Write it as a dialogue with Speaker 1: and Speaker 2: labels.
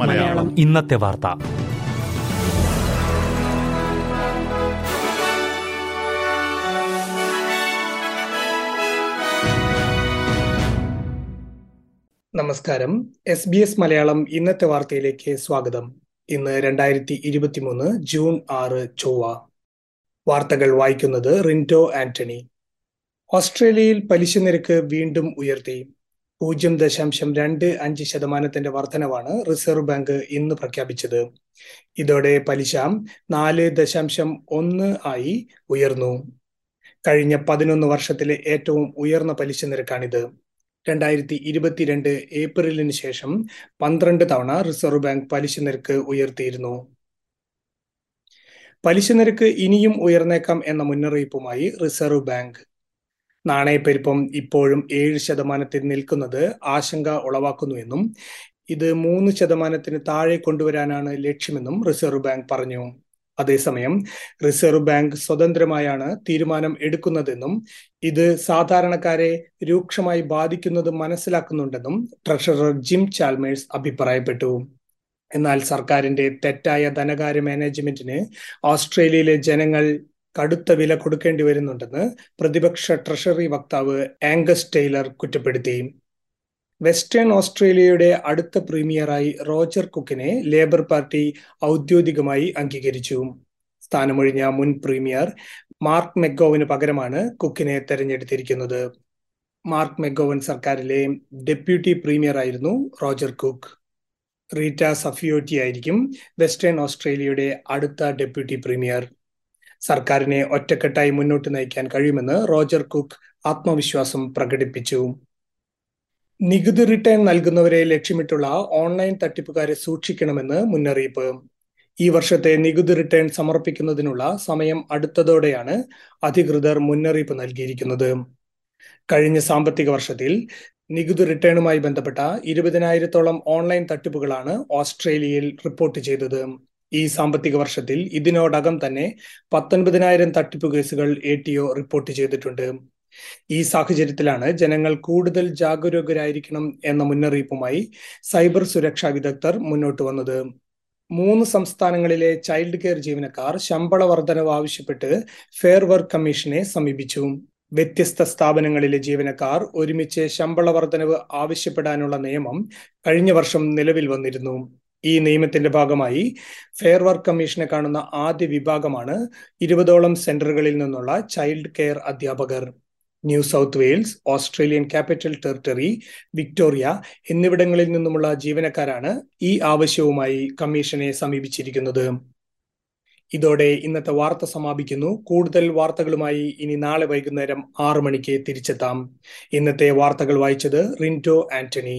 Speaker 1: മലയാളം.
Speaker 2: ഇന്നത്തെ വാർത്ത.
Speaker 3: നമസ്കാരം. എസ് ബി എസ് മലയാളം ഇന്നത്തെ വാർത്തയിലേക്ക് സ്വാഗതം. ഇന്ന് രണ്ടായിരത്തി ഇരുപത്തിമൂന്ന് ജൂൺ ആറ് ചൊവ്വ. വാർത്തകൾ വായിക്കുന്നത് റിന്റോ ആന്റണി. ഓസ്ട്രേലിയയിൽ പലിശ നിരക്ക് വീണ്ടും ഉയർത്തി. പൂജ്യം ദശാംശം രണ്ട് അഞ്ച് ശതമാനത്തിന്റെ വർധനവാണ് റിസർവ് ബാങ്ക് ഇന്ന് പ്രഖ്യാപിച്ചത്. ഇതോടെ പലിശ നാല് ദശാംശം ഒന്ന് ആയി ഉയർന്നു. കഴിഞ്ഞ പതിനൊന്ന് വർഷത്തിലെ ഏറ്റവും ഉയർന്ന പലിശ നിരക്കാണിത്. രണ്ടായിരത്തി ഇരുപത്തിരണ്ട് ഏപ്രിലിന് ശേഷം പന്ത്രണ്ട് തവണ റിസർവ് ബാങ്ക് പലിശ നിരക്ക് ഉയർത്തിയിരുന്നു. പലിശ നിരക്ക് ഇനിയും ഉയർന്നേക്കാം എന്ന മുന്നറിയിപ്പുമായി റിസർവ് ബാങ്ക് നാണയപ്പെരുപ്പം ഇപ്പോഴും ഏഴ് ശതമാനത്തിൽ നിൽക്കുന്നത് ആശങ്ക ഉളവാക്കുന്നുവെന്നും ഇത് മൂന്ന് ശതമാനത്തിന് താഴെ കൊണ്ടുവരാനാണ് ലക്ഷ്യമെന്നും റിസർവ് ബാങ്ക് പറഞ്ഞു. അതേസമയം റിസർവ് ബാങ്ക് സ്വതന്ത്രമായാണ് തീരുമാനം എടുക്കുന്നതെന്നും ഇത് സാധാരണക്കാരെ രൂക്ഷമായി ബാധിക്കുന്നത് മനസ്സിലാക്കുന്നുണ്ടെന്നും ട്രഷറർ ജിം ചാൽമേഴ്സ് അഭിപ്രായപ്പെട്ടു. എന്നാൽ സർക്കാരിന്റെ തെറ്റായ ധനകാര്യ മാനേജ്മെന്റിന് ഓസ്ട്രേലിയയിലെ ജനങ്ങൾ കടുത്ത വില കൊടുക്കേണ്ടി വരുന്നുണ്ടെന്ന് പ്രതിപക്ഷ ട്രഷറി വക്താവ് ആംഗസ് ടെയ്ലർ കുറ്റപ്പെടുത്തി. വെസ്റ്റേൺ ഓസ്ട്രേലിയയുടെ അടുത്ത പ്രീമിയറായി റോജർ കുക്കിനെ ലേബർ പാർട്ടി ഔദ്യോഗികമായി അംഗീകരിച്ചു. സ്ഥാനമൊഴിഞ്ഞ മുൻ പ്രീമിയർ മാർക്ക് മെഗോവിന് പകരമാണ് കുക്കിനെ തെരഞ്ഞെടുത്തിരിക്കുന്നത്. മാർക്ക് മെഗോവൻ സർക്കാരിലെ ഡെപ്യൂട്ടി പ്രീമിയർ ആയിരുന്നു റോജർ കുക്ക്. റീറ്റ സഫിയോറ്റി ആയിരിക്കും വെസ്റ്റേൺ ഓസ്ട്രേലിയയുടെ അടുത്ത ഡെപ്യൂട്ടി പ്രീമിയർ. സർക്കാരിനെ ഒറ്റക്കെട്ടായി മുന്നോട്ട് നയിക്കാൻ കഴിയുമെന്ന് റോജർ കുക്ക് ആത്മവിശ്വാസം പ്രകടിപ്പിച്ചു. നികുതി റിട്ടേൺ നൽകുന്നവരെ ലക്ഷ്യമിട്ടുള്ള ഓൺലൈൻ തട്ടിപ്പുകാരെ സൂക്ഷിക്കണമെന്ന് മുന്നറിയിപ്പ്. ഈ വർഷത്തെ നികുതി റിട്ടേൺ സമർപ്പിക്കുന്നതിനുള്ള സമയം അടുത്തതോടെയാണ് അധികൃതർ മുന്നറിയിപ്പ് നൽകിയിരിക്കുന്നത്. കഴിഞ്ഞ സാമ്പത്തിക വർഷത്തിൽ നികുതി റിട്ടേണുമായി ബന്ധപ്പെട്ട ഇരുപതിനായിരത്തോളം ഓൺലൈൻ തട്ടിപ്പുകളാണ് ഓസ്ട്രേലിയയിൽ റിപ്പോർട്ട് ചെയ്തത്. ഈ സാമ്പത്തിക വർഷത്തിൽ ഇതിനോടകം തന്നെ പത്തൊൻപതിനായിരം തട്ടിപ്പ് കേസുകൾ എ ടി ഒ റിപ്പോർട്ട് ചെയ്തിട്ടുണ്ട്. ഈ സാഹചര്യത്തിലാണ് ജനങ്ങൾ കൂടുതൽ ജാഗരൂകരായിരിക്കണം എന്ന മുന്നറിയിപ്പുമായി സൈബർ സുരക്ഷാ വിദഗ്ധർ മുന്നോട്ട് വന്നത്. മൂന്ന് സംസ്ഥാനങ്ങളിലെ ചൈൽഡ് കെയർ ജീവനക്കാർ ശമ്പള വർധനവ് ആവശ്യപ്പെട്ട് ഫെയർ വർക്ക് കമ്മീഷനെ സമീപിച്ചു. വ്യത്യസ്ത സ്ഥാപനങ്ങളിലെ ജീവനക്കാർ ഒരുമിച്ച് ശമ്പള വർധനവ് ആവശ്യപ്പെടാനുള്ള നിയമം കഴിഞ്ഞ വർഷം നിലവിൽ വന്നിരുന്നു. ഈ നിയമത്തിന്റെ ഭാഗമായി ഫെയർ വർക്ക് കമ്മീഷനെ കാണുന്ന ആദ്യ വിഭാഗമാണ് ഇരുപതോളം സെന്ററുകളിൽ നിന്നുള്ള ചൈൽഡ് കെയർ അധ്യാപകർ. New South Wales Australian Capital Territory Victoria എന്നിവിടങ്ങളിൽ നിന്നുമുള്ള ജീവനക്കാരാണ് ഈ ആവശ്യവുമായി കമ്മീഷനെ സമീപിച്ചിരിക്കുന്നത്. ഇതോടെ ഇന്നത്തെ വാർത്ത സമാപിക്കുന്നു. കൂടുതൽ വാർത്തകളുമായി ഇനി നാളെ വൈകുന്നേരം ആറു മണിക്ക് തിരിച്ചെത്താം. ഇന്നത്തെ വാർത്തകൾ വായിച്ചത് റിന്റോ ആന്റണി.